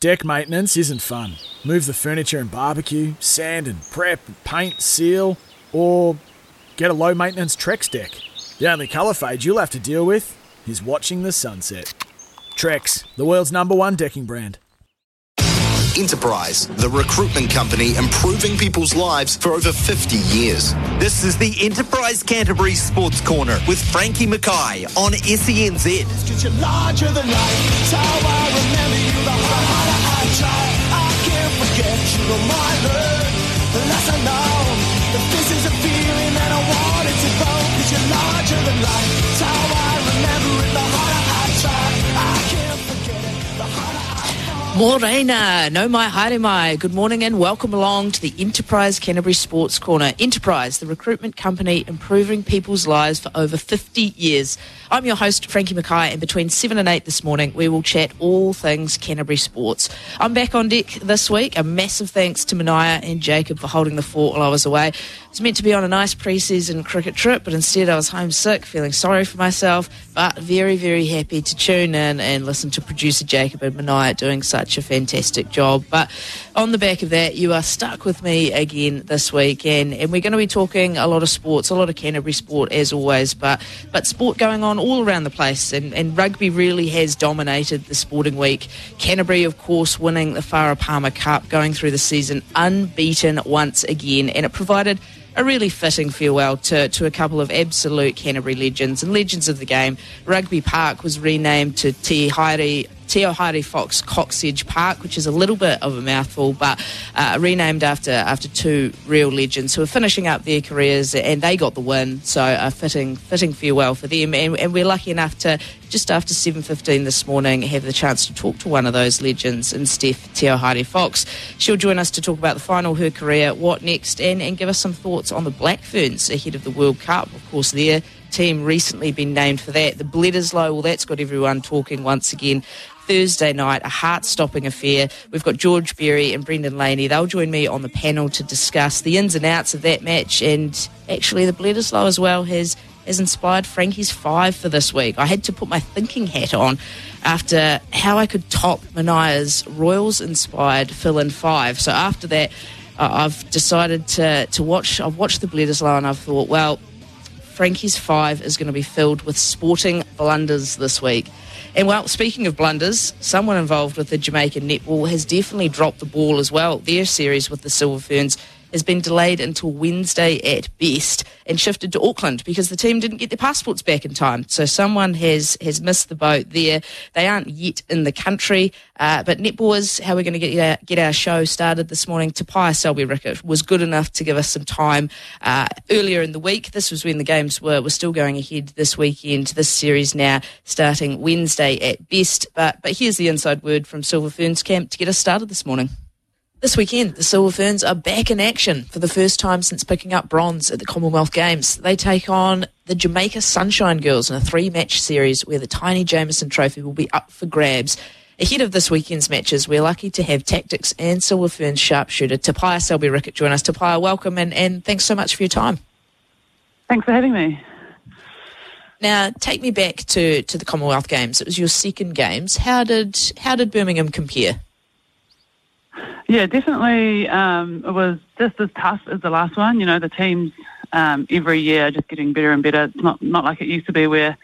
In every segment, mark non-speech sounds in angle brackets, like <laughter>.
Deck maintenance isn't fun. Move the furniture and barbecue, sand and prep, paint, seal, or get a low maintenance Trex deck. The only colour fade you'll have to deal with is watching the sunset. Trex, the world's number one decking brand. Enterprise, the recruitment company improving people's lives for over 50 years. This is the Enterprise Canterbury Sports Corner with Frankie Mackay on SENZ get you on my nerve. The less I know, the this is a feeling that I wanted to go, cause you're larger than life. Morena, no mai haere mai. Good morning and welcome along to the Enterprise Canterbury Sports Corner. Enterprise, the recruitment company improving people's lives for over 50 years. I'm your host, Frankie Mackay, and between 7 and 8 this morning, we will chat all things Canterbury sports. I'm back on deck this week. A massive thanks to Mania and Jacob for holding the fort while I was away. I was meant to be on a nice pre-season cricket trip, but instead I was homesick, feeling sorry for myself, but very, very happy to tune in and listen to producer Jacob and Mania doing such a fantastic job. But on the back of that, you are stuck with me again this week, and, and we're going to be talking a lot of sports, a lot of Canterbury sport as always, but, but sport going on all around the place, and, and rugby really has dominated the sporting week. Canterbury, of course, winning the Farah Palmer Cup, going through the season unbeaten once again, and it provided a really fitting farewell to, to a couple of absolute Canterbury legends and legends of the game. Rugby Park was renamed to Te Ohaere Te Ohaere Fox Cocksedge Park, which is a little bit of a mouthful, but uh, renamed after after two real legends who are finishing up their careers, and they got the win. So a fitting fitting farewell for them, and, and we're lucky enough to just after 7.15 this morning have the chance to talk to one of those legends in Steph Te Ohaere Fox. She'll join us to talk about the final her career, what next, and, and give us some thoughts on the Black Ferns ahead of the World Cup. Of course, their team recently been named for that. The Bledisloe, well, that's got everyone talking once again. Thursday night, a heart stopping affair. We've got George Berry and Brendan Laney. They'll join me on the panel to discuss the ins and outs of that match. And actually, the Bledisloe as well has, has inspired Frankie's five for this week. I had to put my thinking hat on after how I could top Mania's Royals inspired fill in five. So after that, I've decided to, to watch, I've watched the Bledisloe and I've thought, well, Frankie's five is going to be filled with sporting blunders this week. And well, speaking of blunders, someone involved with the Jamaican netball has definitely dropped the ball as well. Their series with the Silver Ferns has been delayed until Wednesday at best and shifted to Auckland because the team didn't get their passports back in time. So someone has has missed the boat there. They aren't yet in the country, uh, but netball is how we're going to get our, get our show started this morning. Te Paea Selby-Rickit was good enough to give us some time uh, earlier in the week. This was when the games were, were still going ahead this weekend. This series now starting Wednesday at best. But but here's the inside word from Silver Ferns camp to get us started this morning. This weekend, the Silver Ferns are back in action for the first time since picking up bronze at the Commonwealth Games. They take on the Jamaica Sunshine Girls in a three match series where the Taini Jamison Trophy will be up for grabs. Ahead of this weekend's matches, we're lucky to have tactics and Silver Ferns sharpshooter Te Paea Selby-Rickit join us. Te Paea, welcome and, and thanks so much for your time. Thanks for having me. Now, take me back to, to the Commonwealth Games. It was your second games. How did how did Birmingham compare? Yeah, definitely. Um, it was just as tough as the last one. You know, the teams um, every year are just getting better and better. It's not not like it used to be where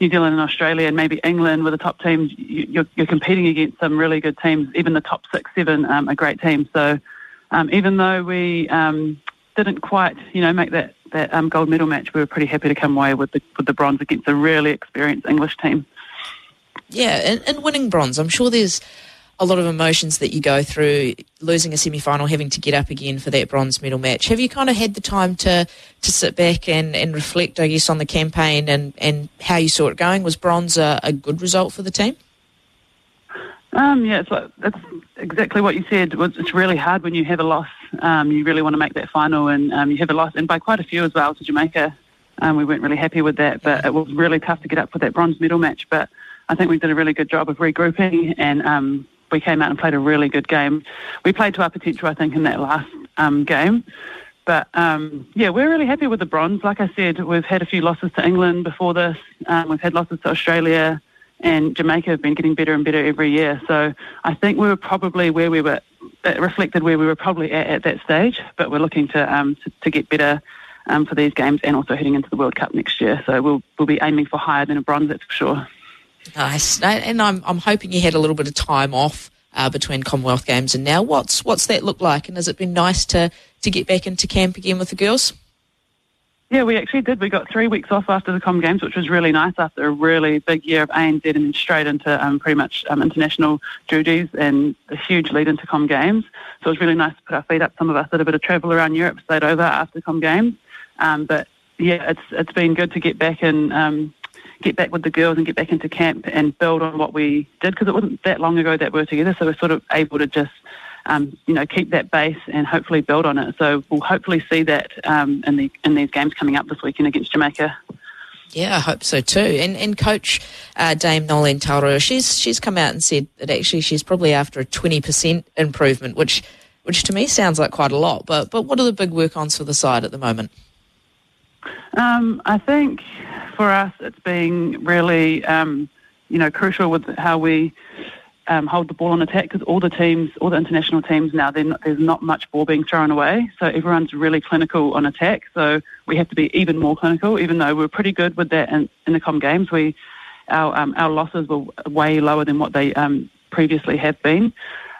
New Zealand and Australia and maybe England were the top teams. You're, you're competing against some really good teams. Even the top six, seven um, are great teams. So um, even though we um, didn't quite, you know, make that that um, gold medal match, we were pretty happy to come away with the with the bronze against a really experienced English team. Yeah, and, and winning bronze, I'm sure there's a lot of emotions that you go through losing a semi-final having to get up again for that bronze medal match have you kind of had the time to to sit back and, and reflect i guess on the campaign and and how you saw it going was bronze a, a good result for the team um, yeah, it's, like, it's exactly what you said. It's really hard when you have a loss. Um, you really want to make that final, and um, you have a loss, and by quite a few as well to Jamaica. Um, we weren't really happy with that, but it was really tough to get up for that bronze medal match. But I think we did a really good job of regrouping, and um, we came out and played a really good game. We played to our potential, I think, in that last um, game. But um, yeah, we're really happy with the bronze. Like I said, we've had a few losses to England before this. Um, we've had losses to Australia, and Jamaica have been getting better and better every year. So I think we were probably where we were. It reflected where we were probably at at that stage. But we're looking to um, to, to get better um, for these games and also heading into the World Cup next year. So we'll we'll be aiming for higher than a bronze, that's for sure. Nice, and I'm I'm hoping you had a little bit of time off uh, between Commonwealth Games and now. What's what's that look like, and has it been nice to to get back into camp again with the girls? Yeah, we actually did. We got three weeks off after the Com Games, which was really nice after a really big year of ANZ and then straight into um, pretty much um, international duties and a huge lead into Com Games. So it was really nice to put our feet up. Some of us did a bit of travel around Europe, stayed over after Com Games. Um, but yeah, it's it's been good to get back and get back with the girls and get back into camp and build on what we did because it wasn't that long ago that we were together. So we're sort of able to just um, you know keep that base and hopefully build on it. So we'll hopefully see that um, in the in these games coming up this weekend against Jamaica. Yeah, I hope so too. And and coach uh, Dame Noeline Taurua, she's she's come out and said that actually she's probably after a twenty percent improvement, which which to me sounds like quite a lot. But but what are the big work ons for the side at the moment? Um, I think for us, it's been really, um, you know, crucial with how we um, hold the ball on attack because all the teams, all the international teams now, not, there's not much ball being thrown away. So everyone's really clinical on attack. So we have to be even more clinical, even though we're pretty good with that in, in the Com games. We our um, our losses were way lower than what they um, previously have been.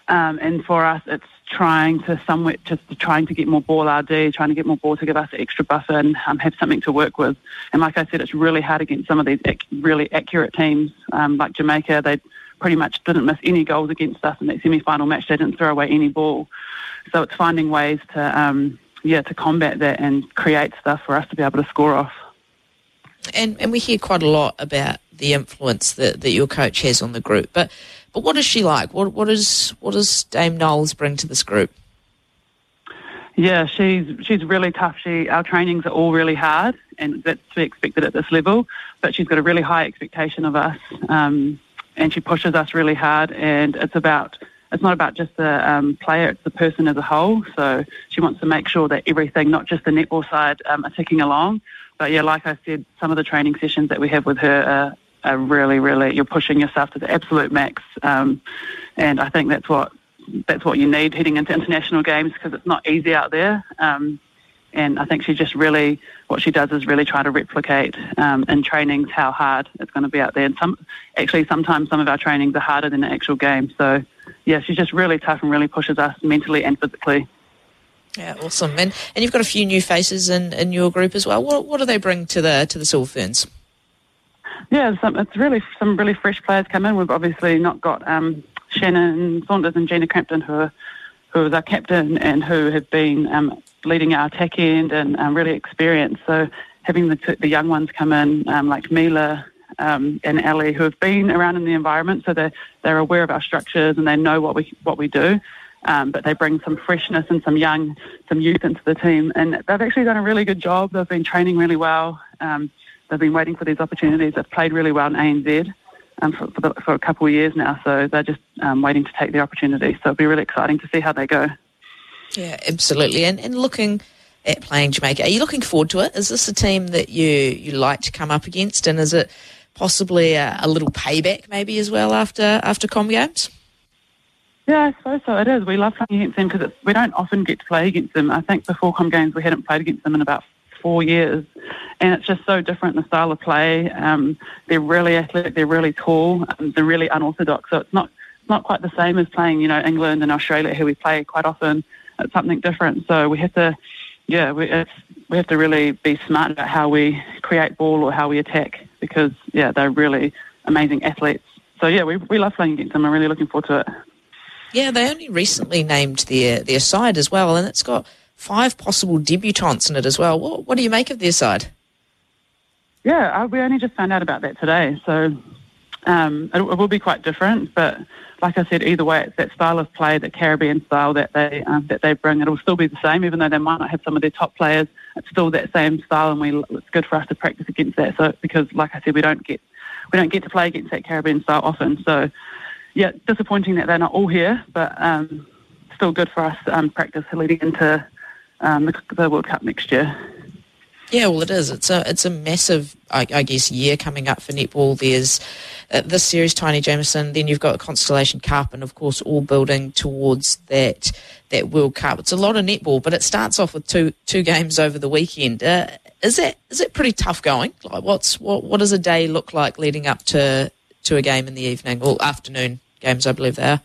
Um, and for us, it's trying to somewhat just trying to get more ball RD, trying to get more ball to give us an extra buffer and um, have something to work with. And like I said, it's really hard against some of these ac- really accurate teams um, like Jamaica. They pretty much didn't miss any goals against us in that semi-final match. They didn't throw away any ball. So it's finding ways to um, yeah to combat that and create stuff for us to be able to score off. And and we hear quite a lot about the influence that, that your coach has on the group, but but what is she like? What what is what does Dame Knowles bring to this group? Yeah, she's she's really tough. She our trainings are all really hard, and that's to be expected at this level. But she's got a really high expectation of us, um, and she pushes us really hard. And it's about it's not about just the um, player; it's the person as a whole. So she wants to make sure that everything, not just the netball side, um, are ticking along. But yeah, like I said, some of the training sessions that we have with her are are really, really, you're pushing yourself to the absolute max. Um, and I think that's what that's what you need heading into international games because it's not easy out there. Um, and I think she just really, what she does is really try to replicate um, in trainings how hard it's going to be out there. And some, actually, sometimes some of our trainings are harder than the actual game. So, yeah, she's just really tough and really pushes us mentally and physically. Yeah, awesome. And and you've got a few new faces in, in your group as well. What what do they bring to the to the Silver Ferns? Yeah, some, it's really some really fresh players come in. We've obviously not got um, Shannon Saunders and Gina Crampton, who are, who is our captain and who have been um, leading our attack end and um, really experienced. So having the, the young ones come in, um, like Mila um, and Ellie, who have been around in the environment, so they're they're aware of our structures and they know what we what we do. Um, but they bring some freshness and some young, some youth into the team, and they've actually done a really good job. They've been training really well. Um, they've been waiting for these opportunities. They've played really well in ANZ um, for, for, the, for, a couple of years now, so they're just um, waiting to take the opportunity. So it'll be really exciting to see how they go. Yeah, absolutely. And, and looking at playing Jamaica, are you looking forward to it? Is this a team that you, you like to come up against, and is it possibly a, a little payback maybe as well after after Com Games? Yeah, I suppose so. It is. We love playing against them because we don't often get to play against them. I think before Com Games we hadn't played against them in about four years, and it's just so different the style of play. Um, they're really athletic, they're really tall, um, they're really unorthodox. So it's not it's not quite the same as playing, you know, England and Australia, who we play quite often. It's something different. So we have to, yeah, we we have to really be smart about how we create ball or how we attack because yeah, they're really amazing athletes. So yeah, we we love playing against them. I'm really looking forward to it. Yeah, they only recently named their their side as well, and it's got five possible debutantes in it as well. What, what do you make of their side? Yeah, uh, we only just found out about that today. So um, it, it will be quite different. But like I said, either way, it's that style of play, that Caribbean style that they um, that they bring. It'll still be the same, even though they might not have some of their top players. It's still that same style, and we it's good for us to practice against that. So because, like I said, we don't get we don't get to play against that Caribbean style often. So yeah, disappointing that they're not all here, but um, still good for us um, practice leading into um, the, the World Cup next year. Yeah, well, it is. It's a it's a massive, I, I guess, year coming up for netball. There's uh, this series, Taini Jamison. Then you've got Constellation Cup, and of course, all building towards that that World Cup. It's a lot of netball, but it starts off with two two games over the weekend. Uh, is it is it pretty tough going? Like, what's what what does a day look like leading up to to a game in the evening or afternoon games? I believe they are.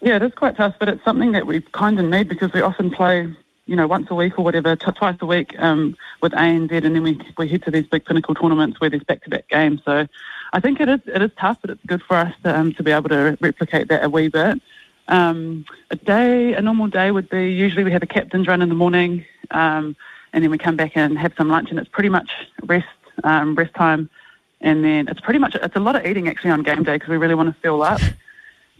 Yeah, it is quite tough, but it's something that we kind of need because we often play you know, once a week or whatever, t- twice a week um, with ANZ, and Z and then we, we head to these big pinnacle tournaments where there's back-to-back games. So I think it is it is tough, but it's good for us to, um, to be able to replicate that a wee bit. Um, a day, a normal day would be usually we have a captain's run in the morning, um, and then we come back and have some lunch, and it's pretty much rest um, rest time, and then it's pretty much it's a lot of eating actually on game day because we really want to fill up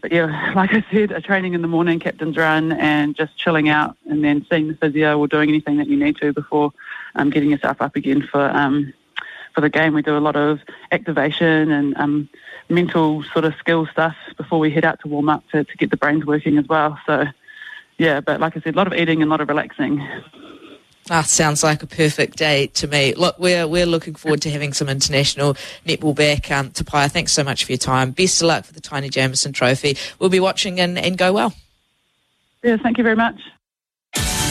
but yeah, <laughs> like I said, a training in the morning, captain's run, and just chilling out, and then seeing the physio or doing anything that you need to before um, getting yourself up again for um, for the game. We do a lot of activation and um, mental sort of skill stuff before we head out to warm up to, to get the brains working as well. So yeah, but like I said, a lot of eating and a lot of relaxing. Ah, sounds like a perfect day to me. Look, we're we're looking forward to having some international netball back. Um, Te Paea, thanks so much for your time. Best of luck for the Taini Jamison Trophy. We'll be watching and, and go well. Yeah, thank you very much.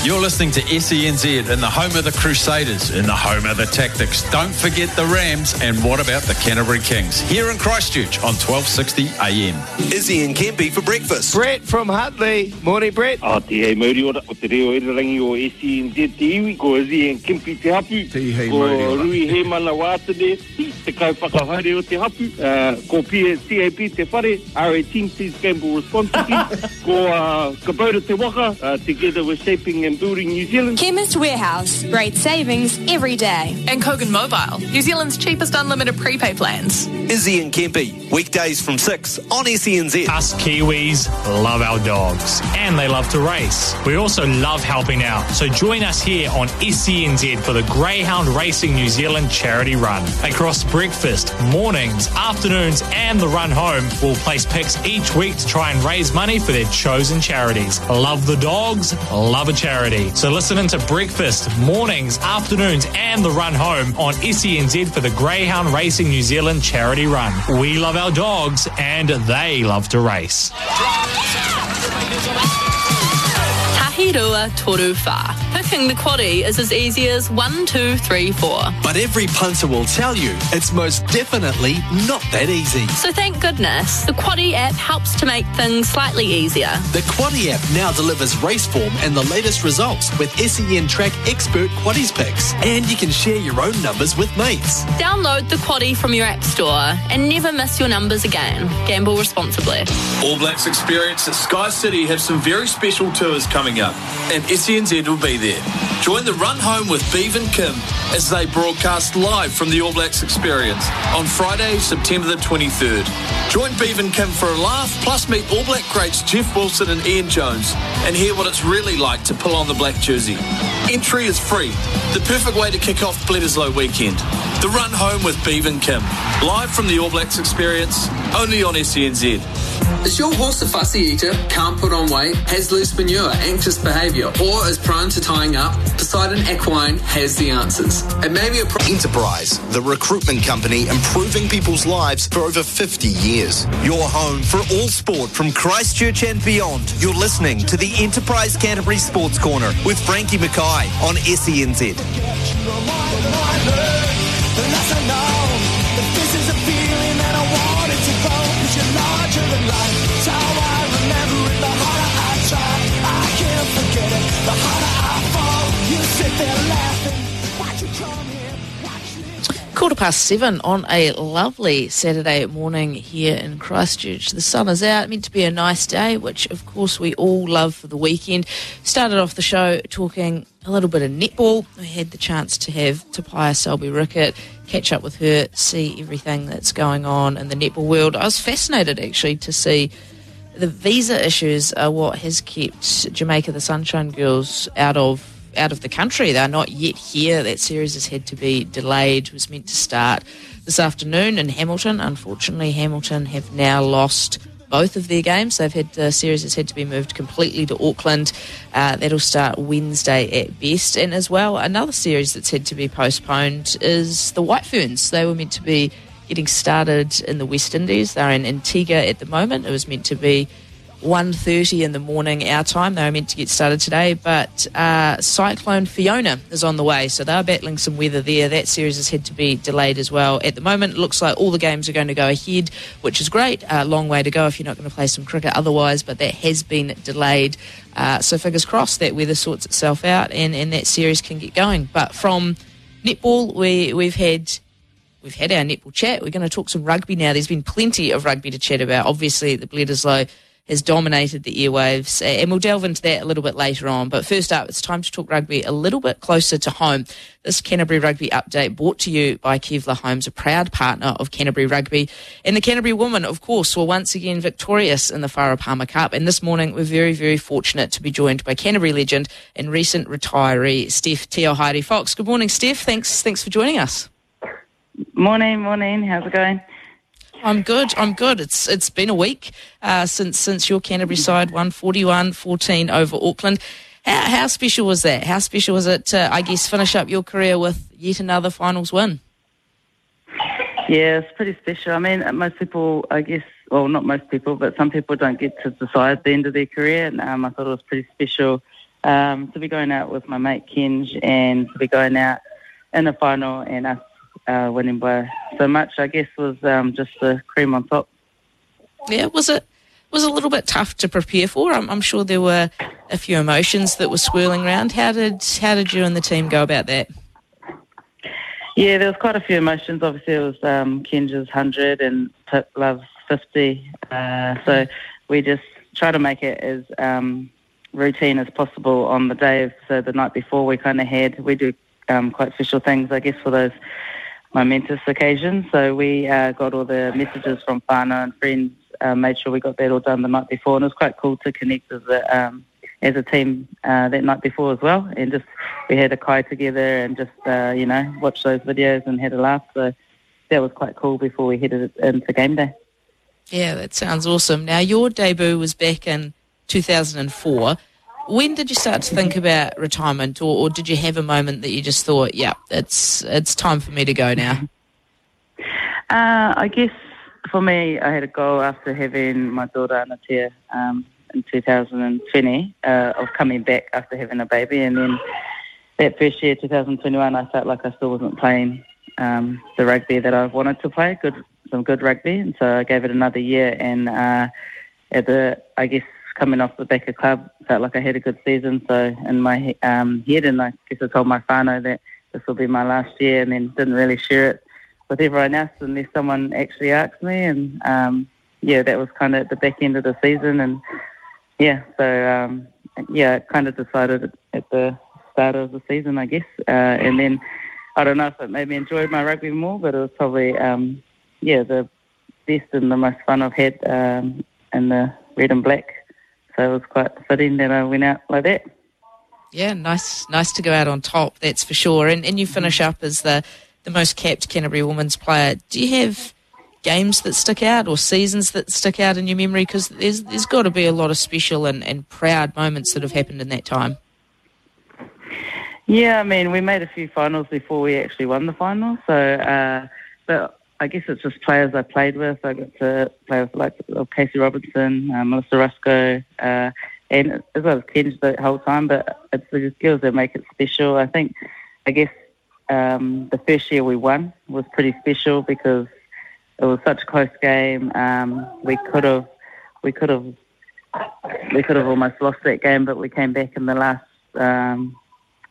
You're listening to SENZ in the home of the Crusaders, in the home of the Tactics. Don't forget the Rams, and what about the Canterbury Kings? Here in Christchurch on 1260 AM. Izzy and Kempy for breakfast. Brett from Hutley. Morning, Brett. A te hei mauri ora, o te reo e rangi o SENZ te iwi, ko Izzy and Kempy te hapu. Te hei ko mauri ora. Rui he mana wātane, te kai whakahare o te hapu. Uh, ko Pia CAP te whare, RA Team Please Gamble Responsibly. <laughs> ko uh, Kabota te waka, uh, together we're shaping and building New Zealand. Chemist Warehouse. Great savings every day. And Kogan Mobile, New Zealand's cheapest unlimited prepay plans. Izzy and Kempy, weekdays from 6 on SENZ. Us Kiwis love our dogs and they love to race. We also love helping out. So join us here on SENZ for the Greyhound Racing New Zealand charity run. Across breakfast, mornings, afternoons, and the run home, we'll place picks each week to try and raise money for their chosen charities. Love the dogs, love a charity. So listen into breakfast, mornings, afternoons, and the run home on SENZ for the Greyhound Racing New Zealand charity run. We love our dogs and they love to race. Tahirua Toru. Picking the quaddy is as easy as one, two, three, four. But every punter will tell you it's most definitely not that easy. So thank goodness, the quaddy app helps to make things slightly easier. The Quaddy app now delivers race form and the latest results with SEN Track expert Quaddies picks. And you can share your own numbers with mates. Download the quaddy from your app store and never miss your numbers again. Gamble responsibly. All Blacks Experience at Sky City have some very special tours coming up, and SENZ will be there. Join the run home with Beav and Kim as they broadcast live from the All Blacks Experience on Friday, September the 23rd. Join Beav and Kim for a laugh, plus meet All Black greats Jeff Wilson and Ian Jones, and hear what it's really like to pull on the black jersey. Entry is free, the perfect way to kick off Bledisloe weekend. The run home with Beav and Kim, live from the All Blacks Experience, only on SENZ. Is your horse a fussy eater, can't put on weight, has loose manure, anxious behaviour, or is prone to tying up? Poseidon Equine has the answers. It may be a pro- Enterprise, the recruitment company improving people's lives for over 50 years. Your home for all sport from Christchurch and beyond. You're listening to the Enterprise Canterbury Sports Corner with Frankie Mackay on SENZ. Quarter past seven on a lovely Saturday morning here in Christchurch. The sun is out, meant to be a nice day, which of course we all love for the weekend. Started off the show talking a little bit of netball. I had the chance to have Te Paea Selby-Rickit catch up with her, see everything that's going on in the netball world. I was fascinated actually to see the visa issues are what has kept Jamaica the Sunshine Girls out of out of the country. They're not yet here. That series has had to be delayed. It was meant to start this afternoon in Hamilton. Unfortunately, Hamilton have now lost both of their games. They've had the series has had to be moved completely to Auckland. Uh, that'll start Wednesday at best. And as well, another series that's had to be postponed is the White Ferns. They were meant to be getting started in the West Indies. They're in Antigua at the moment. It was meant to be 1.30 in the morning our time. They were meant to get started today, but uh, Cyclone Fiona is on the way, so they're battling some weather there. That series has had to be delayed as well. At the moment, it looks like all the games are going to go ahead, which is great. A uh, long way to go if you're not going to play some cricket otherwise, but that has been delayed. Uh, so fingers crossed that weather sorts itself out and, and that series can get going. But from netball, we, we've had we've had our netball chat. We're going to talk some rugby now. There's been plenty of rugby to chat about. Obviously, the Bledisloe has dominated the airwaves, uh, and we'll delve into that a little bit later on. But first up, it's time to talk rugby a little bit closer to home. This Canterbury Rugby update brought to you by Kevlar Homes, a proud partner of Canterbury Rugby. And the Canterbury women, of course, were once again victorious in the Farah Palmer Cup. And this morning, we're very, very fortunate to be joined by Canterbury legend and recent retiree, Steph Te Ohaere Fox. Good morning, Steph. Thanks, thanks for joining us. Morning, morning. How's it going? I'm good. I'm good. It's it's been a week uh, since since your Canterbury side won 41-14 over Auckland. How, how special was that? How special was it to, I guess, finish up your career with yet another finals win? Yeah, it's pretty special. I mean, most people, I guess, well, not most people, but some people don't get to decide the end of their career. And um, I thought it was pretty special um, to be going out with my mate Kenj and to be going out in the final and us uh, winning by so much. I guess was um, just the cream on top. Yeah, was it was a little bit tough to prepare for. I'm, I'm, sure there were a few emotions that were swirling around. How did how did you and the team go about that? Yeah, there was quite a few emotions. Obviously, it was um, Kenja's hundred and Tip Love's fifty. Uh, so we just try to make it as um, routine as possible on the day. So the night before, we kind of had we do um, quite special things, I guess, for those momentous occasion. So we uh, got all the messages from whānau and friends, uh, made sure we got that all done the night before, and it was quite cool to connect as a, um, as a team uh, that night before as well. And just we had a kai together and just uh, you know watched those videos and had a laugh. So that was quite cool before we headed into game day. Yeah, that sounds awesome. Now your debut was back in 2004 when did you start to think about retirement, or, or, did you have a moment that you just thought, "Yeah, it's it's time for me to go now"? Uh, I guess for me, I had a goal after having my daughter Anatia um, in 2020 uh, of coming back after having a baby, and then that first year, 2021, I felt like I still wasn't playing um, the rugby that I wanted to play, good some good rugby, and so I gave it another year. And uh, at the, I guess coming off the back of club, felt like I had a good season. So in my um, head, and I guess I told my whānau that this will be my last year, and then didn't really share it with everyone else unless someone actually asked me. And um, yeah, that was kind of at the back end of the season, and yeah, so um, yeah, kind of decided at the start of the season, I guess, uh, and then I don't know if it made me enjoy my rugby more, but it was probably um, yeah the best and the most fun I've had um, in the red and black so it was quite fitting that I went out like that. Yeah, nice, nice to go out on top. That's for sure. And and you finish up as the the most capped Canterbury women's player. Do you have games that stick out or seasons that stick out in your memory? Because there's there's got to be a lot of special and, and proud moments that have happened in that time. Yeah, I mean, we made a few finals before we actually won the final. So, uh, but I guess it's just players I played with. I got to play with like Casey Robinson, uh, Melissa Ruscoe, uh, and as well as Kenj the whole time. But it's the skills that make it special. I think, I guess, um, the first year we won was pretty special because it was such a close game. Um, we could have, we could have, we could have almost lost that game, but we came back in the last um,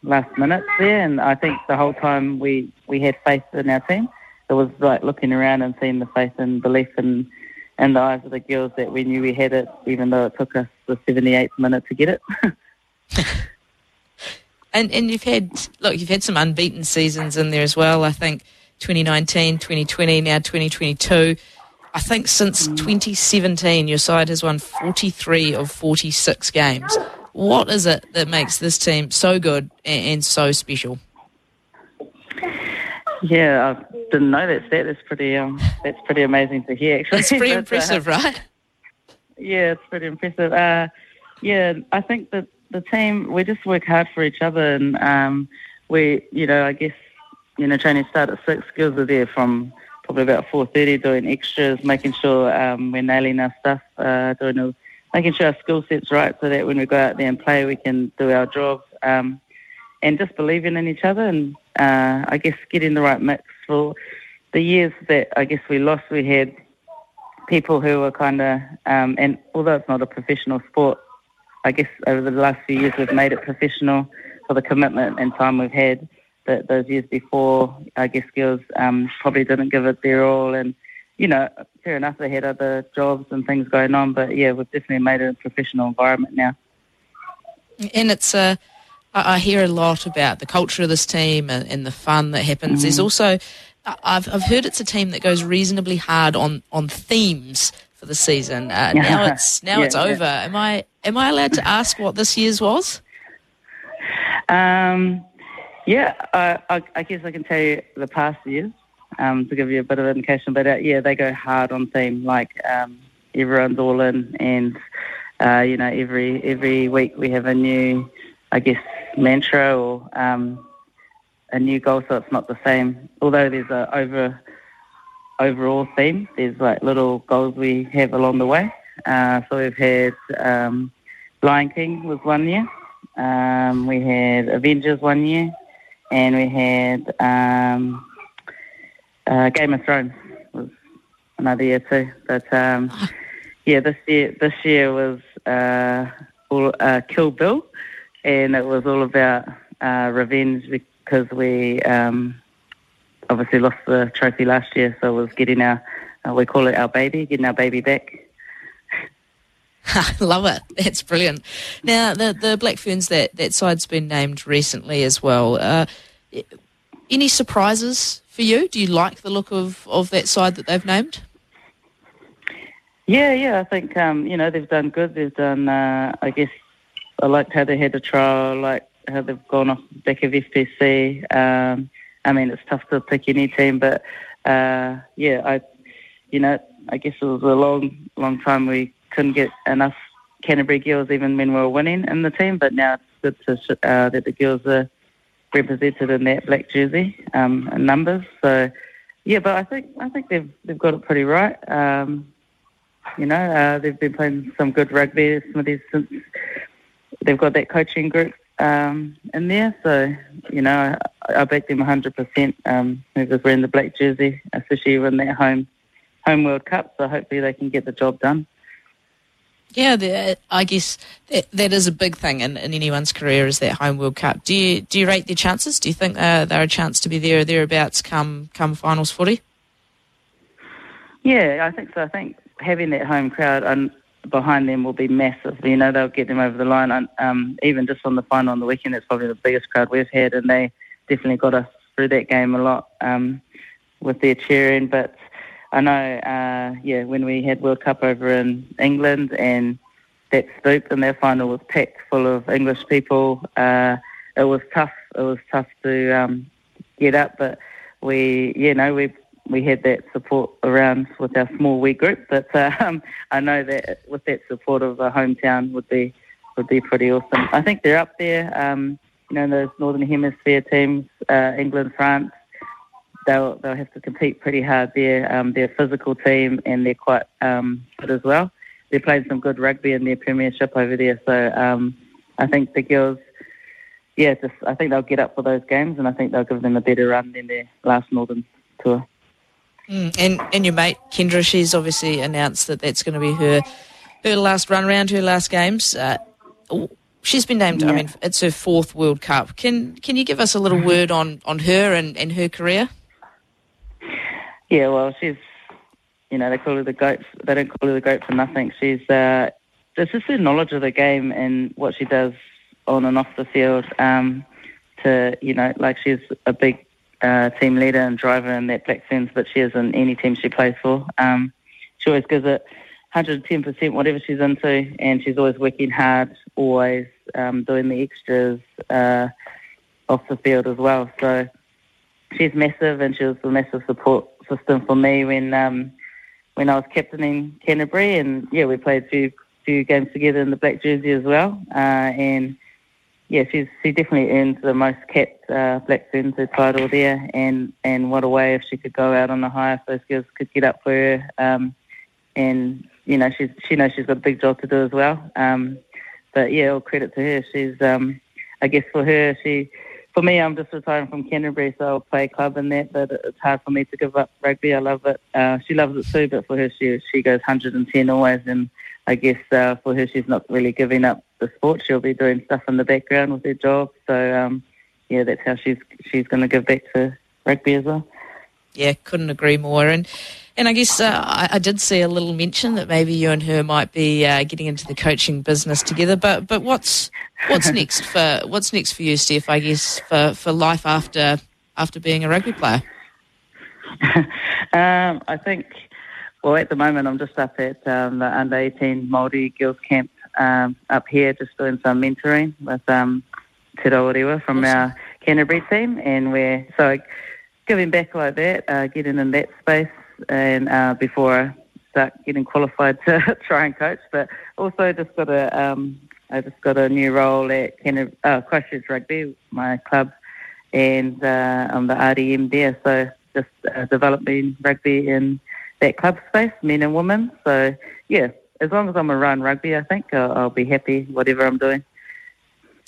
last minutes there. And I think the whole time we we had faith in our team. It was like looking around and seeing the faith and belief in, in the eyes of the girls that we knew we had it, even though it took us the 78th minute to get it. <laughs> and and you've had look, you've had some unbeaten seasons in there as well. I think 2019, 2020, now 2022. I think since mm. 2017, your side has won 43 of 46 games. What is it that makes this team so good and, and so special? Yeah, I didn't know that stat. That's pretty. Um, that's pretty amazing to hear. Actually, it's pretty <laughs> but, impressive, uh, right? Yeah, it's pretty impressive. Uh, yeah, I think that the team we just work hard for each other, and um, we, you know, I guess, you know, training start at six. Girls are there from probably about four thirty, doing extras, making sure um, we're nailing our stuff, uh, doing a, making sure our skill set's right, so that when we go out there and play, we can do our job. Um, and just believing in each other and uh, I guess getting the right mix for the years that I guess we lost. We had people who were kind of, um, and although it's not a professional sport, I guess over the last few years we've made it professional for the commitment and time we've had. That those years before, I guess girls um, probably didn't give it their all, and you know, fair enough, they had other jobs and things going on, but yeah, we've definitely made it a professional environment now. And it's a. I, hear a lot about the culture of this team and, and the fun that happens. Mm. There's also, I've, I've heard it's a team that goes reasonably hard on, on themes for the season. Uh, <laughs> now it's now yeah, it's over. Yeah. Am I am I allowed to ask what this year's was? Um, yeah, I, I, I, guess I can tell you the past years um, to give you a bit of indication. But uh, yeah, they go hard on theme. Like um, everyone's all in, and uh, you know every every week we have a new, I guess, mantra or um, a new goal, so it's not the same. Although there's a over overall theme, there's like little goals we have along the way. Uh, so we've had um, Lion King was one year, um, we had Avengers one year, and we had um, uh, Game of Thrones was another year too. But um, <laughs> yeah, this year this year was uh, all, uh, Kill Bill and it was all about uh, revenge because we um, obviously lost the trophy last year, so it was getting our, uh, we call it our baby, getting our baby back. I <laughs> love it. That's brilliant. Now, the the Black Ferns that that side's been named recently as well. Uh, any surprises for you? Do you like the look of, of that side that they've named? Yeah, yeah. I think um, you know they've done good. They've done, uh, I guess, I liked how they had a trial, like how they've gone off the back of FPC. Um, I mean, it's tough to pick any team, but uh, yeah, I, you know, I guess it was a long, long time we couldn't get enough Canterbury girls even when we were winning in the team. But now it's good to, uh, that the girls are represented in that black jersey um, numbers. So yeah, but I think I think they've they've got it pretty right. Um, you know, uh, they've been playing some good rugby, some of these since they've got that coaching group um, in there. So, you know, I, I back them 100%. Um, whoever's wearing the black jersey, especially when they're home, home World Cup. So hopefully they can get the job done. Yeah, I guess that, that is a big thing in, in anyone's career is that home World Cup. Do you do you rate their chances? Do you think uh, they're a chance to be there or thereabouts come come finals footy? Yeah, I think so. I think having that home crowd, and behind them will be massive. You know, they'll get them over the line. Um, even just on the final on the weekend, it's probably the biggest crowd we've had, and they definitely got us through that game a lot um, with their cheering. But I know, uh, yeah, when we had World Cup over in England and that stoop in their final was packed full of English people, uh, it was tough. It was tough to um, get up, but we, you know, we we had that support around with our small wee group. But <laughs> um, I know that with that support of a hometown would be would be pretty awesome. I think they're up there. Um, you know, those Northern Hemisphere teams, uh, England, France. They'll they'll have to compete pretty hard there. Um, they're a physical team and they're quite um, good as well. They're playing some good rugby in their premiership over there. So um, I think the girls yeah, just I think they'll get up for those games, and I think they'll give them a better run than their last Northern tour. Mm, and and your mate Kendra, she's obviously announced that that's going to be her her last run around, her last games. Uh, she's been named. Yeah. I mean, it's her fourth World Cup. Can can you give us a little word on, on her and, and her career? Yeah, well, she's, you know, they call her the goat. They don't call her the goat for nothing. She's, uh, it's just her knowledge of the game and what she does on and off the field. Um, to, you know, like she's a big uh, team leader and driver in that Black Ferns, but she is in any team she plays for. Um, she always gives it 110% whatever she's into, and she's always working hard, always um, doing the extras uh, off the field as well. So she's massive, and she was a massive support system for me when um, when I was captaining Canterbury, and yeah, we played a few few games together in the black jersey as well, uh, and yeah, she's she definitely earned the most capped uh, Black Ferns title there, and and what a way if she could go out on the high if those girls could get up for her, um, and you know she's she knows she's got a big job to do as well. Um, but yeah, all credit to her. She's um, I guess for her she. For me, I'm just retiring from Canterbury, so I'll play club in that. But it's hard for me to give up rugby. I love it. Uh, she loves it too, but for her, she she goes 110 always, and I guess uh, for her, she's not really giving up the sport. She'll be doing stuff in the background with her job. So um, yeah, that's how she's she's going to give back to rugby as well. Yeah, couldn't agree more. And and I guess uh, I, I, did see a little mention that maybe you and her might be uh, getting into the coaching business together. But but what's what's next for what's next for you, Steph? I guess for, for life after after being a rugby player. <laughs> um, I think well, at the moment, I'm just up at um, the under 18 Māori girls camp um, up here, just doing some mentoring with um, Te Rauriwa from awesome. our Canterbury team, and we're so giving back like that, uh, getting in that space, and uh, before I start getting qualified <laughs> to try and coach, but also just got a um, I just got a new role at Canterbury, uh, Christchurch Rugby, my club, and uh, I'm the RDM there, so just uh, developing rugby in that club space, men and women. So yeah, as long as I'm around rugby, I think I'll, I'll be happy whatever I'm doing.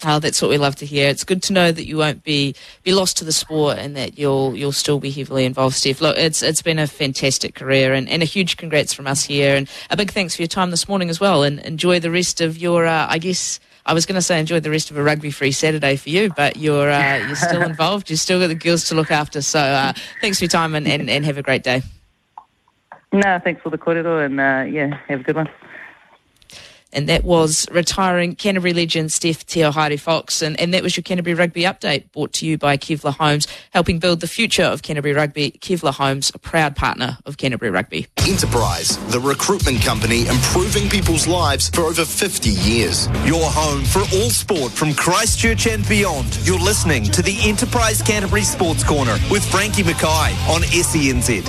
Oh, that's what we love to hear. It's good to know that you won't be, be lost to the sport and that you'll you'll still be heavily involved, Steph. Look, it's it's been a fantastic career and, and a huge congrats from us here and a big thanks for your time this morning as well. And enjoy the rest of your, uh, I guess, I was going to say enjoy the rest of a rugby free Saturday for you, but you're uh, you're still <laughs> involved. You've still got the girls to look after. So uh, thanks for your time and, and, and have a great day. No, thanks for the corridor and uh, yeah, have a good one. And that was retiring Canterbury legend Steph Te Ohaere Fox. And, and that was your Canterbury Rugby update brought to you by Kevlar Homes, helping build the future of Canterbury Rugby. Kevlar Homes, a proud partner of Canterbury Rugby. Enterprise, the recruitment company improving people's lives for over 50 years. Your home for all sport from Christchurch and beyond. You're listening to the Enterprise Canterbury Sports Corner with Frankie Mackay on SENZ.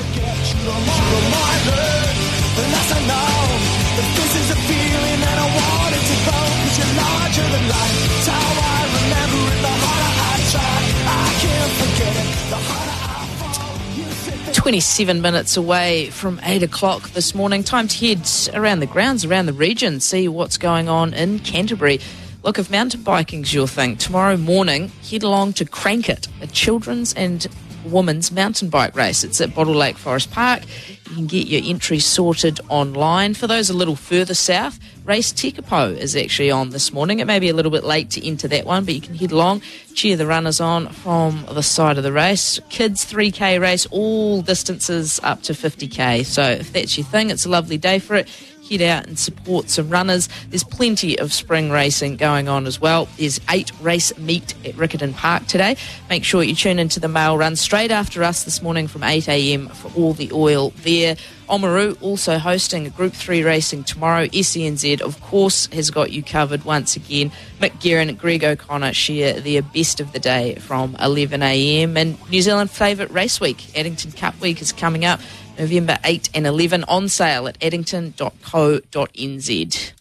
27 minutes away from 8 o'clock this morning. Time to head around the grounds, around the region, see what's going on in Canterbury. Look, if mountain biking's your thing, tomorrow morning head along to Crank It, a children's and women's mountain bike race. It's at Bottle Lake Forest Park. You can get your entry sorted online. For those a little further south, Race Tekapo is actually on this morning. It may be a little bit late to enter that one, but you can head along, cheer the runners on from the side of the race. Kids 3K race, all distances up to 50K. So if that's your thing, it's a lovely day for it head out and support some runners. There's plenty of spring racing going on as well. There's eight race meet at Riccarton Park today. Make sure you tune into the mail run straight after us this morning from 8 a.m. for all the oil there. Oamaru also hosting a Group 3 racing tomorrow. SENZ, of course, has got you covered once again. Mick Guerin Greg O'Connor share their best of the day from 11am. And New Zealand favourite race week, Addington Cup Week, is coming up. November 8 and 11 on sale at addington.co.nz.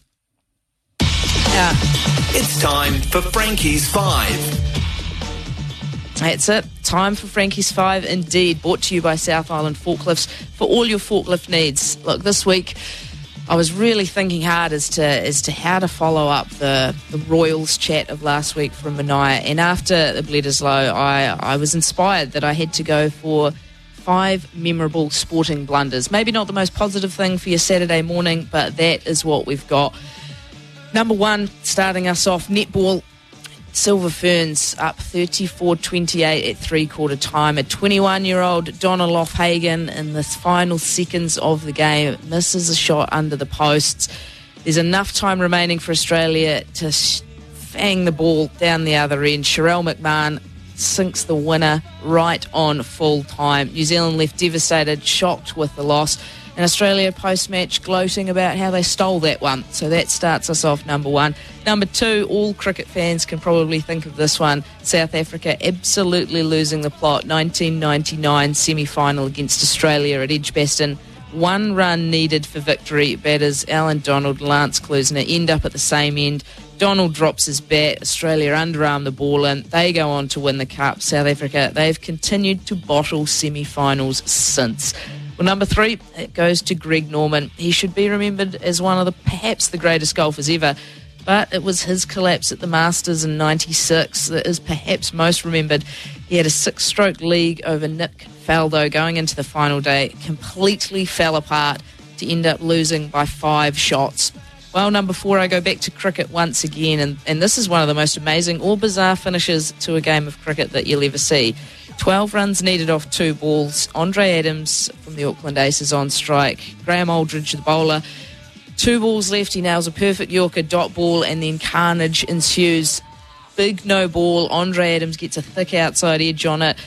Yeah. It's time for Frankie's Five. That's it. Time for Frankie's Five, indeed. Brought to you by South Island Forklifts for all your forklift needs. Look, this week I was really thinking hard as to as to how to follow up the, the Royals chat of last week from Mania. And after the Bledisloe, I, I was inspired that I had to go for five memorable sporting blunders. Maybe not the most positive thing for your Saturday morning, but that is what we've got. Number one, starting us off, netball. Silver Ferns up 34 28 at three quarter time. A 21 year old Donna Loffhagen in the final seconds of the game misses a shot under the posts. There's enough time remaining for Australia to fang the ball down the other end. Sharelle McMahon sinks the winner right on full time. New Zealand left devastated, shocked with the loss. And Australia post match gloating about how they stole that one. So that starts us off number one. Number two, all cricket fans can probably think of this one. South Africa absolutely losing the plot. 1999 semi final against Australia at Edgbaston. One run needed for victory. Batters Allan Donald, Lance Klusener end up at the same end. Donald drops his bat. Australia underarm the ball and they go on to win the cup. South Africa, they've continued to bottle semi finals since. Well, number three, it goes to Greg Norman. He should be remembered as one of the perhaps the greatest golfers ever. But it was his collapse at the Masters in 96 that is perhaps most remembered. He had a six stroke league over Nick Faldo going into the final day, completely fell apart to end up losing by five shots. Well, number four, I go back to cricket once again, and, and this is one of the most amazing or bizarre finishes to a game of cricket that you'll ever see. 12 runs needed off two balls. Andre Adams from the Auckland Aces on strike. Graeme Aldridge, the bowler. Two balls left. He nails a perfect Yorker dot ball, and then carnage ensues. Big no ball. Andre Adams gets a thick outside edge on it.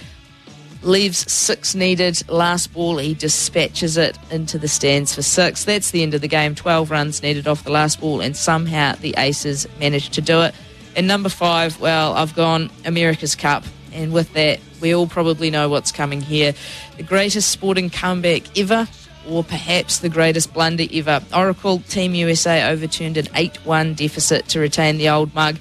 Leaves six needed. Last ball, he dispatches it into the stands for six. That's the end of the game. 12 runs needed off the last ball, and somehow the Aces managed to do it. And number five, well, I've gone America's Cup. And with that, we all probably know what's coming here. The greatest sporting comeback ever, or perhaps the greatest blunder ever. Oracle Team USA overturned an 8 1 deficit to retain the old mug,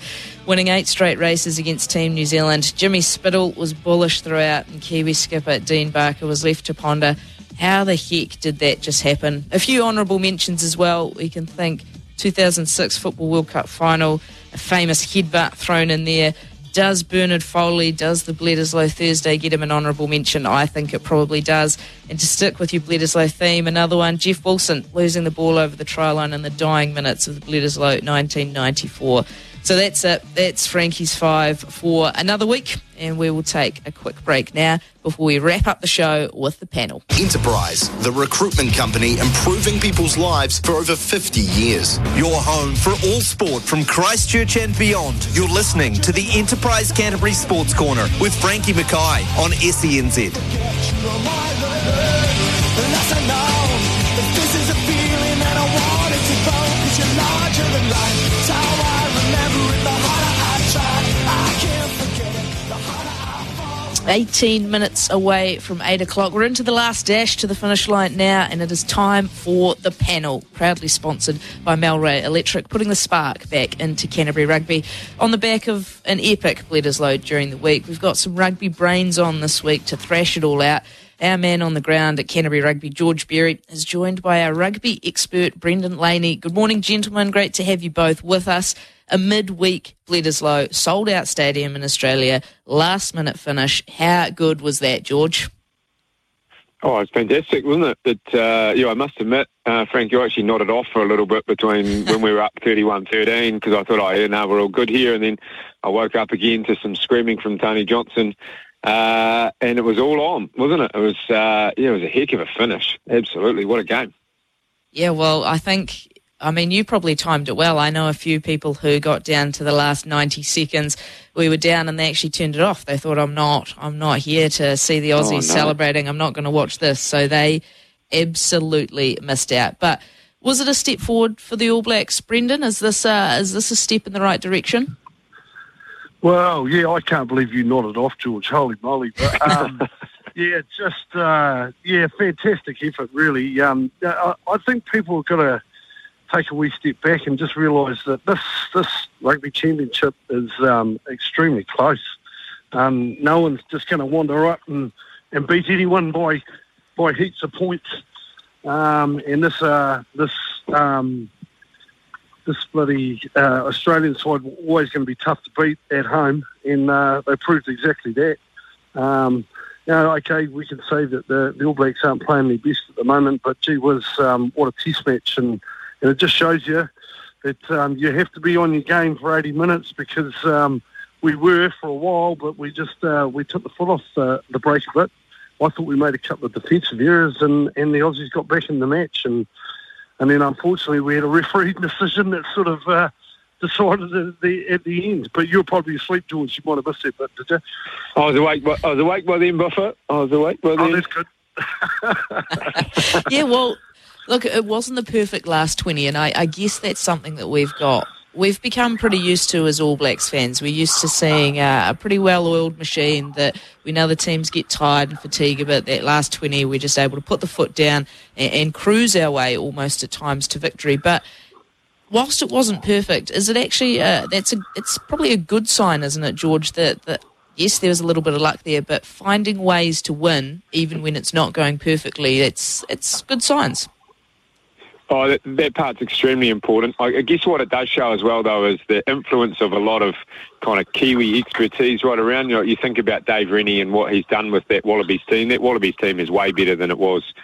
winning eight straight races against Team New Zealand. Jimmy Spithill was bullish throughout, and Kiwi skipper Dean Barker was left to ponder how the heck did that just happen? A few honourable mentions as well. We can think 2006 Football World Cup final, a famous headbutt thrown in there. Does Bernard Foley, does the Bledisloe Thursday get him an honourable mention? I think it probably does. And to stick with your Bledisloe theme, another one, Jeff Wilson losing the ball over the try line in the dying minutes of the Bledisloe 1994. So that's it. That's Frankie's five for another week. And we will take a quick break now before we wrap up the show with the panel. Enterprise, the recruitment company improving people's lives for over 50 years. Your home for all sport from Christchurch and beyond. You're listening to the Enterprise Canterbury Sports Corner with Frankie Mackay on SENZ. 18 minutes away from 8 o'clock. We're into the last dash to the finish line now, and it is time for the panel, proudly sponsored by Melray Electric, putting the spark back into Canterbury rugby. On the back of an epic Bledisloe during the week, we've got some rugby brains on this week to thrash it all out. Our man on the ground at Canterbury Rugby, George Berry, is joined by our rugby expert, Brendan Laney. Good morning, gentlemen. Great to have you both with us a midweek Bledisloe sold out stadium in Australia, last minute finish. How good was that, George? Oh, it's fantastic, wasn't it? But uh, yeah, I must admit, uh, Frank, you actually nodded off for a little bit between <laughs> when we were up 31-13 because I thought, oh, yeah, now we're all good here. And then I woke up again to some screaming from Tony Johnson. Uh, and it was all on, wasn't it? It was, uh, yeah, it was a heck of a finish. Absolutely. What a game. Yeah, well, I think I mean, you probably timed it well. I know a few people who got down to the last 90 seconds. We were down and they actually turned it off. They thought, I'm not, I'm not here to see the Aussies oh, no. celebrating. I'm not going to watch this. So they absolutely missed out. But was it a step forward for the All Blacks, Brendan? Is this, uh, is this a step in the right direction? Well, yeah, I can't believe you nodded off, George. Holy moly. But, um, <laughs> yeah, just, uh, yeah, fantastic effort, really. Um, I, I think people have got to take a wee step back and just realise that this this rugby championship is um, extremely close. Um, no one's just going to wander up and, and beat anyone by by heaps of points. Um, and this uh, this um, this bloody uh, Australian side always going to be tough to beat at home, and uh, they proved exactly that. Um, okay, we can say that the, the All Blacks aren't playing their best at the moment, but gee whiz, um, what a test match and and it just shows you that um, you have to be on your game for 80 minutes because um, we were for a while, but we just uh, we took the foot off the, the brake a bit. I thought we made a couple of defensive errors, and, and the Aussies got back in the match, and and then unfortunately we had a referee <laughs> decision that sort of uh, decided at the, at the end. But you were probably asleep, George. You might have missed it, but did you? I was awake. I was awake by then, Buffer. I was awake by then. Oh, that's good. <laughs> <laughs> yeah, well, look, it wasn't the perfect last 20, and I, I guess that's something that we've got we've become pretty used to as All Blacks fans. We're used to seeing uh, a pretty well-oiled machine that we know the teams get tired and fatigue a bit. That last 20, we're just able to put the foot down and, and cruise our way almost at times to victory. But whilst it wasn't perfect, is it actually, uh, that's a, it's probably a good sign, isn't it, George, that, that yes, there was a little bit of luck there, but finding ways to win, even when it's not going perfectly, it's, it's good signs. Oh, that, that, part's extremely important. I, guess what it does show as well, though, is the influence of a lot of kind of Kiwi expertise right around. You know, you think about Dave Rennie and what he's done with that Wallabies team. That Wallabies team is way better than it was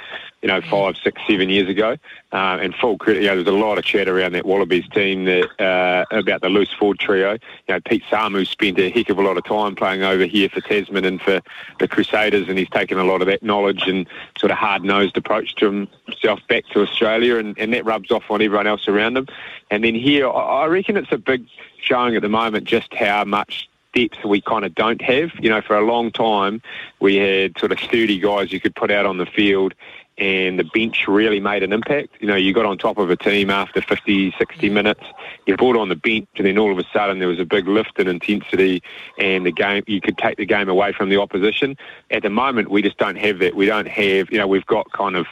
you know, five, six, seven years ago. Uh, and full credit, you know, there's a lot of chat around that Wallabies team that, uh, about the loose forward trio. You know, Pete Samu spent a heck of a lot of time playing over here for Tasman and for the Crusaders, and he's taken a lot of that knowledge and sort of hard-nosed approach to himself back to Australia, and, and that rubs off on everyone else around him. And then here, I reckon it's a big showing at the moment just how much depth we kind of don't have. You know, for a long time, we had sort of sturdy guys you could put out on the field and the bench really made an impact. You know, you got on top of a team after 50, 60 minutes, you brought on the bench, and then all of a sudden there was a big lift in intensity, and the game you could take the game away from the opposition. At the moment, we just don't have that. We don't have, you know, we've got kind of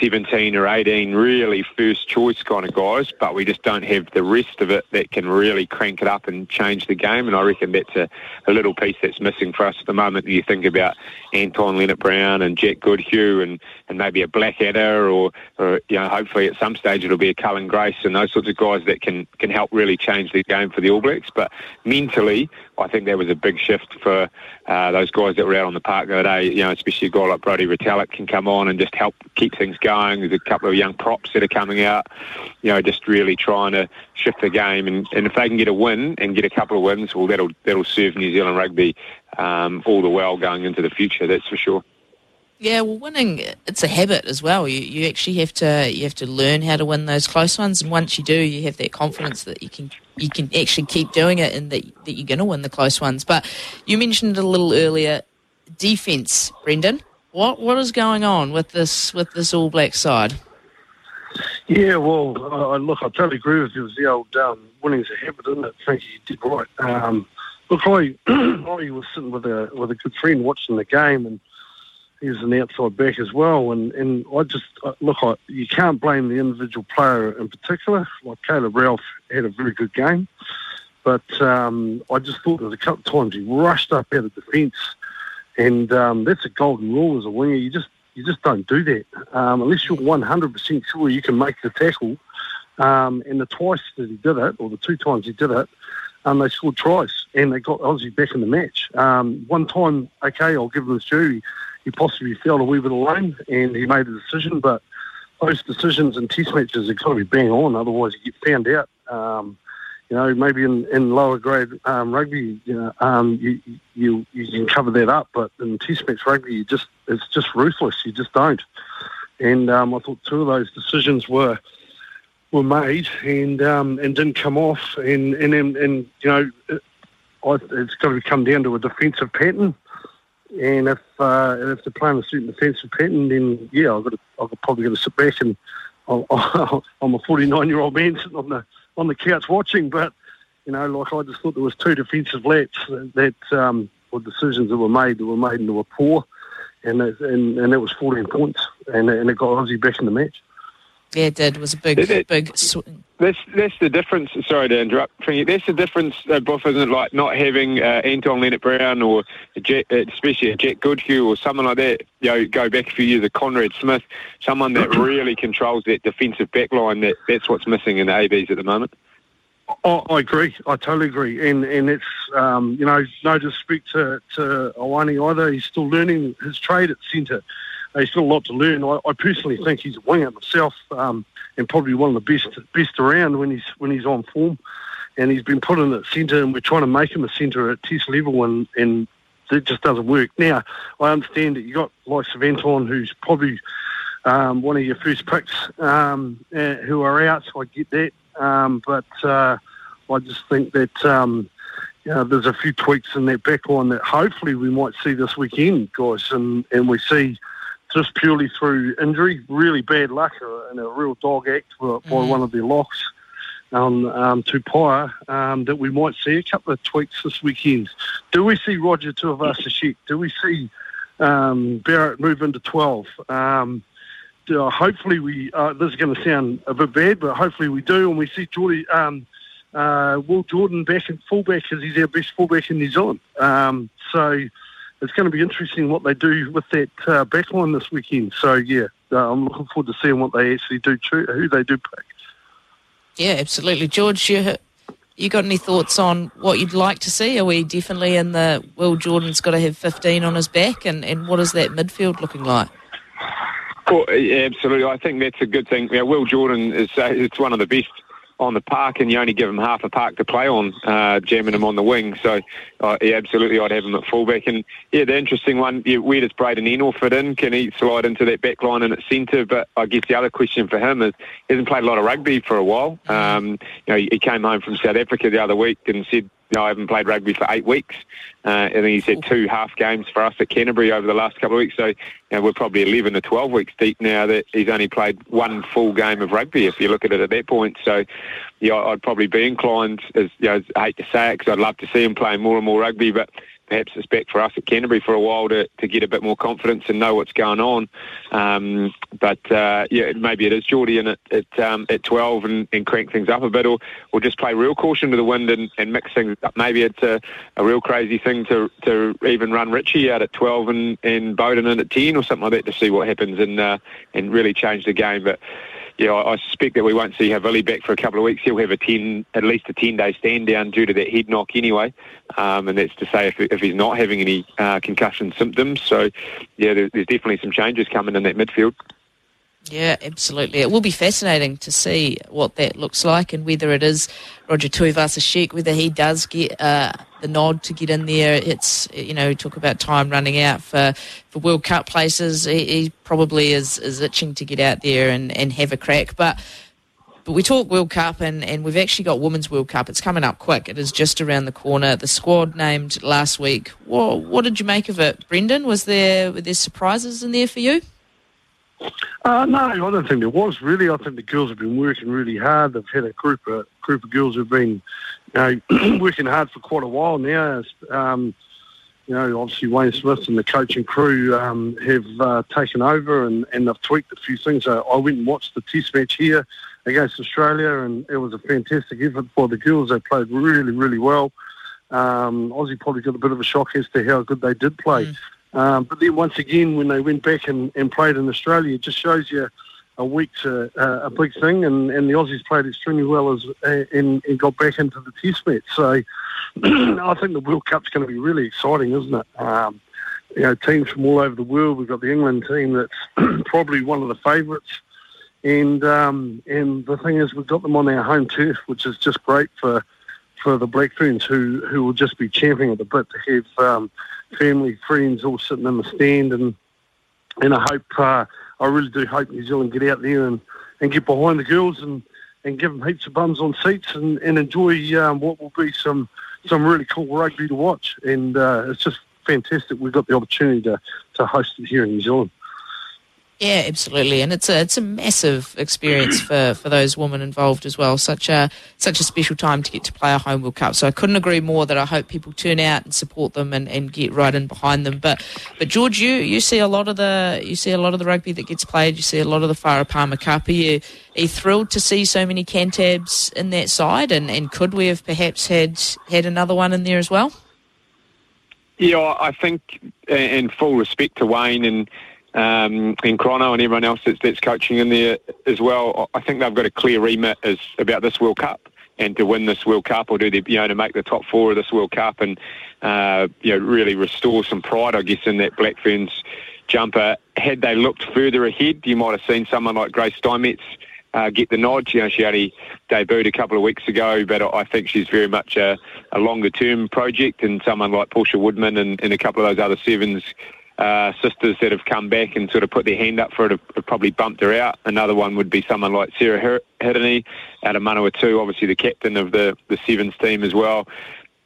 17 or 18 really first choice kind of guys, but we just don't have the rest of it that can really crank it up and change the game. And I reckon that's a, a little piece that's missing for us at the moment. You think about Anton Lienert-Brown and Jack Goodhue and, and maybe a Blackadder or, or, you know, hopefully at some stage it'll be a Cullen Grace and those sorts of guys that can, can help really change the game for the All Blacks. But mentally, I think that was a big shift for uh, those guys that were out on the park the other day. You know, especially a guy like Brodie Retallick can come on and just help keep things going. There's a couple of young props that are coming out. You know, just really trying to shift the game. And, and if they can get a win and get a couple of wins, well, that'll that'll serve New Zealand rugby um, all the well going into the future. That's for sure. Yeah, well, winning it's a habit as well. You you actually have to you have to learn how to win those close ones, and once you do, you have that confidence that you can you can actually keep doing it, and that that you're going to win the close ones. But you mentioned it a little earlier, defense, Brendan. What what is going on with this with this All Black side? Yeah, well, look, I totally agree with you. It was the old um, winning's a habit, isn't it? You, did right. Um, look, I <clears throat> I was sitting with a with a good friend watching the game and he was an outside back as well. And, and I just, look, I, you can't blame the individual player in particular. Like Caleb Ralph had a very good game. But um, I just thought there was a couple of times he rushed up out of defence. And um, that's a golden rule as a winger. You just you just don't do that um, unless you're 100% sure you can make the tackle. Um, and the twice that he did it, or the two times he did it, um, they scored tries and they got Aussie back in the match. Um, one time, okay, I'll give him his due he possibly felt a wee bit alone and he made a decision. But those decisions in test matches have got to be bang on, otherwise you get found out. Um, you know, maybe in, in lower grade um, rugby, you know, um, you, you you can cover that up, but in test match rugby, you just it's just ruthless. You just don't. And um, I thought two of those decisions were were made and um, and didn't come off. And and and, and you know, it, it's got to come down to a defensive pattern. And if uh, if they're playing a certain defensive pattern, then yeah, I've got to, I've probably got to sit back and <laughs> I'm a 49 year old man sitting on the on the couch watching. But you know, like I just thought there was two defensive laps that um, were decisions that were made that were made into were poor, and that, and and that was 14 points, and and it got Aussie back in the match. Yeah, it did. It was a big, it, big. swing. That's that's the difference. Sorry to interrupt. That's the difference, uh, Buff, isn't it? Like not having uh, Anton Lienert-Brown or Jet, uh, especially a Jack Goodhue or someone like that. You know, go back a few years, a Conrad Smith, someone that <clears throat> really controls that defensive backline. That that's what's missing in the ABs at the moment. Oh, I agree. I totally agree. And and it's um, you know no disrespect to to Ioane either. He's still learning his trade at centre he's still a lot to learn. I, I personally think he's a winger myself, um, and probably one of the best best around when he's when he's on form. and he's been put in at centre, and we're trying to make him a centre at test level, and, and it just doesn't work. Now, I understand that you got like Anton, who's probably um, one of your first picks, um, uh, who are out, so I get that. Um, but uh, I just think that know, there's a few tweaks in that back line that hopefully we might see this weekend, guys, and, and we see just purely through injury, really bad luck and a real dog act by mm. one of their locks on um, Tupaea, um, that we might see a couple of tweaks this weekend. Do we see Roger Tuivasa-Sheck? Do we see um, Barrett move into 12? Um, uh, hopefully we, uh, this is going to sound a bit bad, but hopefully we do, and we see Jordie, um, uh, Will Jordan back in fullback because he's our best fullback in New Zealand. Um, so it's going to be interesting what they do with that uh, backline this weekend. So yeah, uh, I'm looking forward to seeing what they actually do, who they do pick. Yeah, absolutely, George. You you got any thoughts on what you'd like to see? Are we definitely in the Will Jordan's got to have 15 on his back, and, and what is that midfield looking like? Well, yeah, absolutely. I think that's a good thing. Yeah, Will Jordan is uh, it's one of the best on the park, and you only give him half a park to play on, uh, jamming him on the wing. So, uh, yeah, absolutely, I'd have him at fullback. And yeah, the interesting one, yeah, where does Braydon Ennor fit in? Can he slide into that back line and at centre? But I guess the other question for him is he hasn't played a lot of rugby for a while. Um, you know, he came home from South Africa the other week and said know, I haven't played rugby for eight weeks. Uh, and then he's had two half games for us at Canterbury over the last couple of weeks. So you know, we're probably 11 to 12 weeks deep now that he's only played one full game of rugby, if you look at it at that point. So yeah, I'd probably be inclined, as you know, I hate to say it, because I'd love to see him playing more and more rugby, but perhaps it's back for us at Canterbury for a while to, to get a bit more confidence and know what's going on. Um, but uh, yeah, maybe it is Jordie in at at, um, at 12 and, and, crank things up a bit, or, or just play real caution to the wind and, and mix things up. Maybe it's a, a real crazy thing to to even run Richie out at 12 and, and Beauden in at 10 or something like that to see what happens and uh, and really change the game. But yeah, I, I suspect that we won't see Havili back for a couple of weeks. He'll have a ten, at least a ten-day stand down due to that head knock anyway, um, and that's to say if, if he's not having any uh, concussion symptoms. So, yeah, there, there's definitely some changes coming in that midfield. Yeah, absolutely. It will be fascinating to see what that looks like and whether it is Roger Tuivasa-Sheck, whether he does get uh, the nod to get in there. It's, you know, talk about time running out for, for World Cup places. He, he probably is, is itching to get out there and, and have a crack. But but we talk World Cup, and, and we've actually got Women's World Cup. It's coming up quick. It is just around the corner. The squad named last week. What, what did you make of it, Brendan? Was there were there surprises in there for you? Uh, no, I don't think there was really. I think the girls have been working really hard. They've had a group of group of girls who've been, you know, <clears throat> working hard for quite a while now. Um, you know, obviously Wayne Smith and the coaching crew um, have uh, taken over and, and they've tweaked a few things. Uh, I went and watched the Test match here against Australia, and it was a fantastic effort for the girls. They played really, really well. Um, Aussie probably got a bit of a shock as to how good they did play. Mm. Um, but then once again, when they went back and, and played in Australia, it just shows you a week's a, a big thing, and, and the Aussies played extremely well as and, and got back into the Test match. So <clears throat> I think the World Cup's going to be really exciting, isn't it? Um, you know, teams from all over the world. We've got the England team that's <clears throat> probably one of the favourites, and um, and the thing is, we've got them on our home turf, which is just great for for the Black Ferns, who who will just be champing at the bit to have. Um, family, friends all sitting in the stand, and and I hope, uh, I really do hope New Zealand get out there and, and get behind the girls and, and give them heaps of bums on seats and, and enjoy um, what will be some some really cool rugby to watch. And uh, it's just fantastic we've got the opportunity to, to host it here in New Zealand. Yeah, absolutely, and it's a it's a massive experience for, for those women involved as well. Such a such a special time to get to play a home World Cup. So I couldn't agree more that I hope people turn out and support them and, and get right in behind them. But but George, you you see a lot of the you see a lot of the rugby that gets played. You see a lot of the Farah Palmer Cup. Are you, are you thrilled to see so many Cantabs in that side? And, and could we have perhaps had had another one in there as well? Yeah, I think, in full respect to Wayne and um, and Chrono and everyone else that's, that's coaching in there as well. I think they've got a clear remit as about this World Cup and to win this World Cup or do the, you know to make the top four of this World Cup and uh, you know really restore some pride, I guess, in that Black Ferns jumper. Had they looked further ahead, you might have seen someone like Grace Steinmetz uh, get the nod. You know, she only debuted a couple of weeks ago, but I think she's very much a, a longer term project. And someone like Portia Woodman and, and a couple of those other sevens uh, sisters that have come back and sort of put their hand up for it have, have probably bumped her out. Another one would be someone like Sarah Hirini out of Manawatu, obviously the captain of the, the sevens team as well.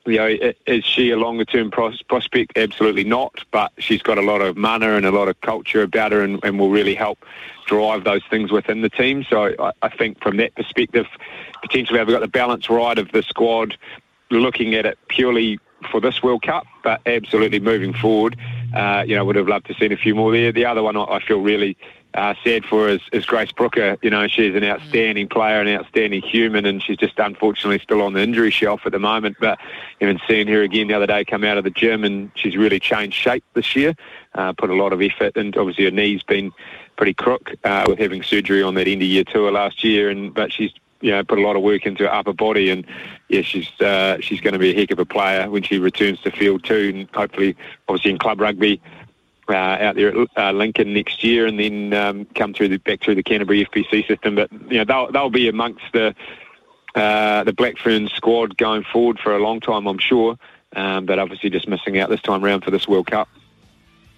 You know, is she a longer term pros- prospect? Absolutely not. But she's got a lot of mana and a lot of culture about her, and, and will really help drive those things within the team. So I, I think from that perspective, potentially we've got the balance right of the squad, looking at it purely for this World Cup, but absolutely moving forward, uh, you know, would have loved to seen a few more there. The other one I feel really uh, sad for is, is Grace Brooker. You know, she's an outstanding player, an outstanding human, and she's just unfortunately still on the injury shelf at the moment. But even seeing her again the other day come out of the gym, and she's really changed shape this year, uh, put a lot of effort, and obviously her knee's been pretty crook uh, with having surgery on that end of year tour last year, and but she's you know put a lot of work into her upper body, and yeah, she's uh, she's going to be a heck of a player when she returns to field too, and hopefully, obviously in club rugby. Uh, out there at uh, Lincoln next year, and then um, come through the back through the Canterbury FPC system. But you know they'll they'll be amongst the uh, the Black Ferns squad going forward for a long time, I'm sure. Um, but obviously just missing out this time around for this World Cup.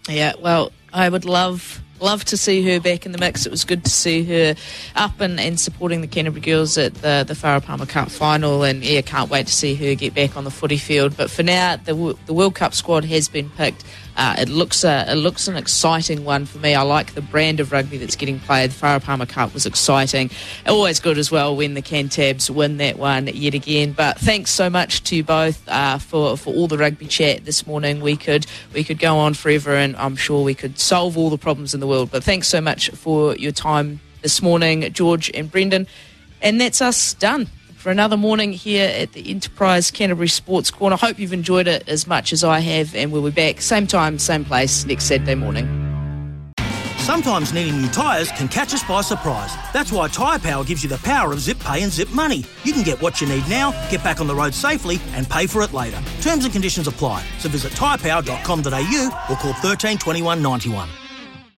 Yeah, well, I would love love to see her back in the mix. It was good to see her up and, and supporting the Canterbury girls at the, the Farah Palmer Cup final. And yeah, can't wait to see her get back on the footy field. But for now, the, the World Cup squad has been picked. Uh, it looks a, it looks an exciting one for me. I like the brand of rugby that's getting played. The Farah Palmer Cup was exciting. Always good as well when the Cantabs win that one yet again. But thanks so much to both uh, for for all the rugby chat this morning. We could we could go on forever, and I'm sure we could solve all the problems in the world. But thanks so much for your time this morning, George and Brendan. And that's us done for another morning here at the Enterprise Canterbury Sports Corner. Hope you've enjoyed it as much as I have, and we'll be back same time, same place next Saturday morning. Sometimes needing new tyres can catch us by surprise. That's why Tyre Power gives you the power of zip pay and zip money. You can get what you need now, get back on the road safely, and pay for it later. Terms and conditions apply. So visit tyrepower.com.au or call 13 21 91.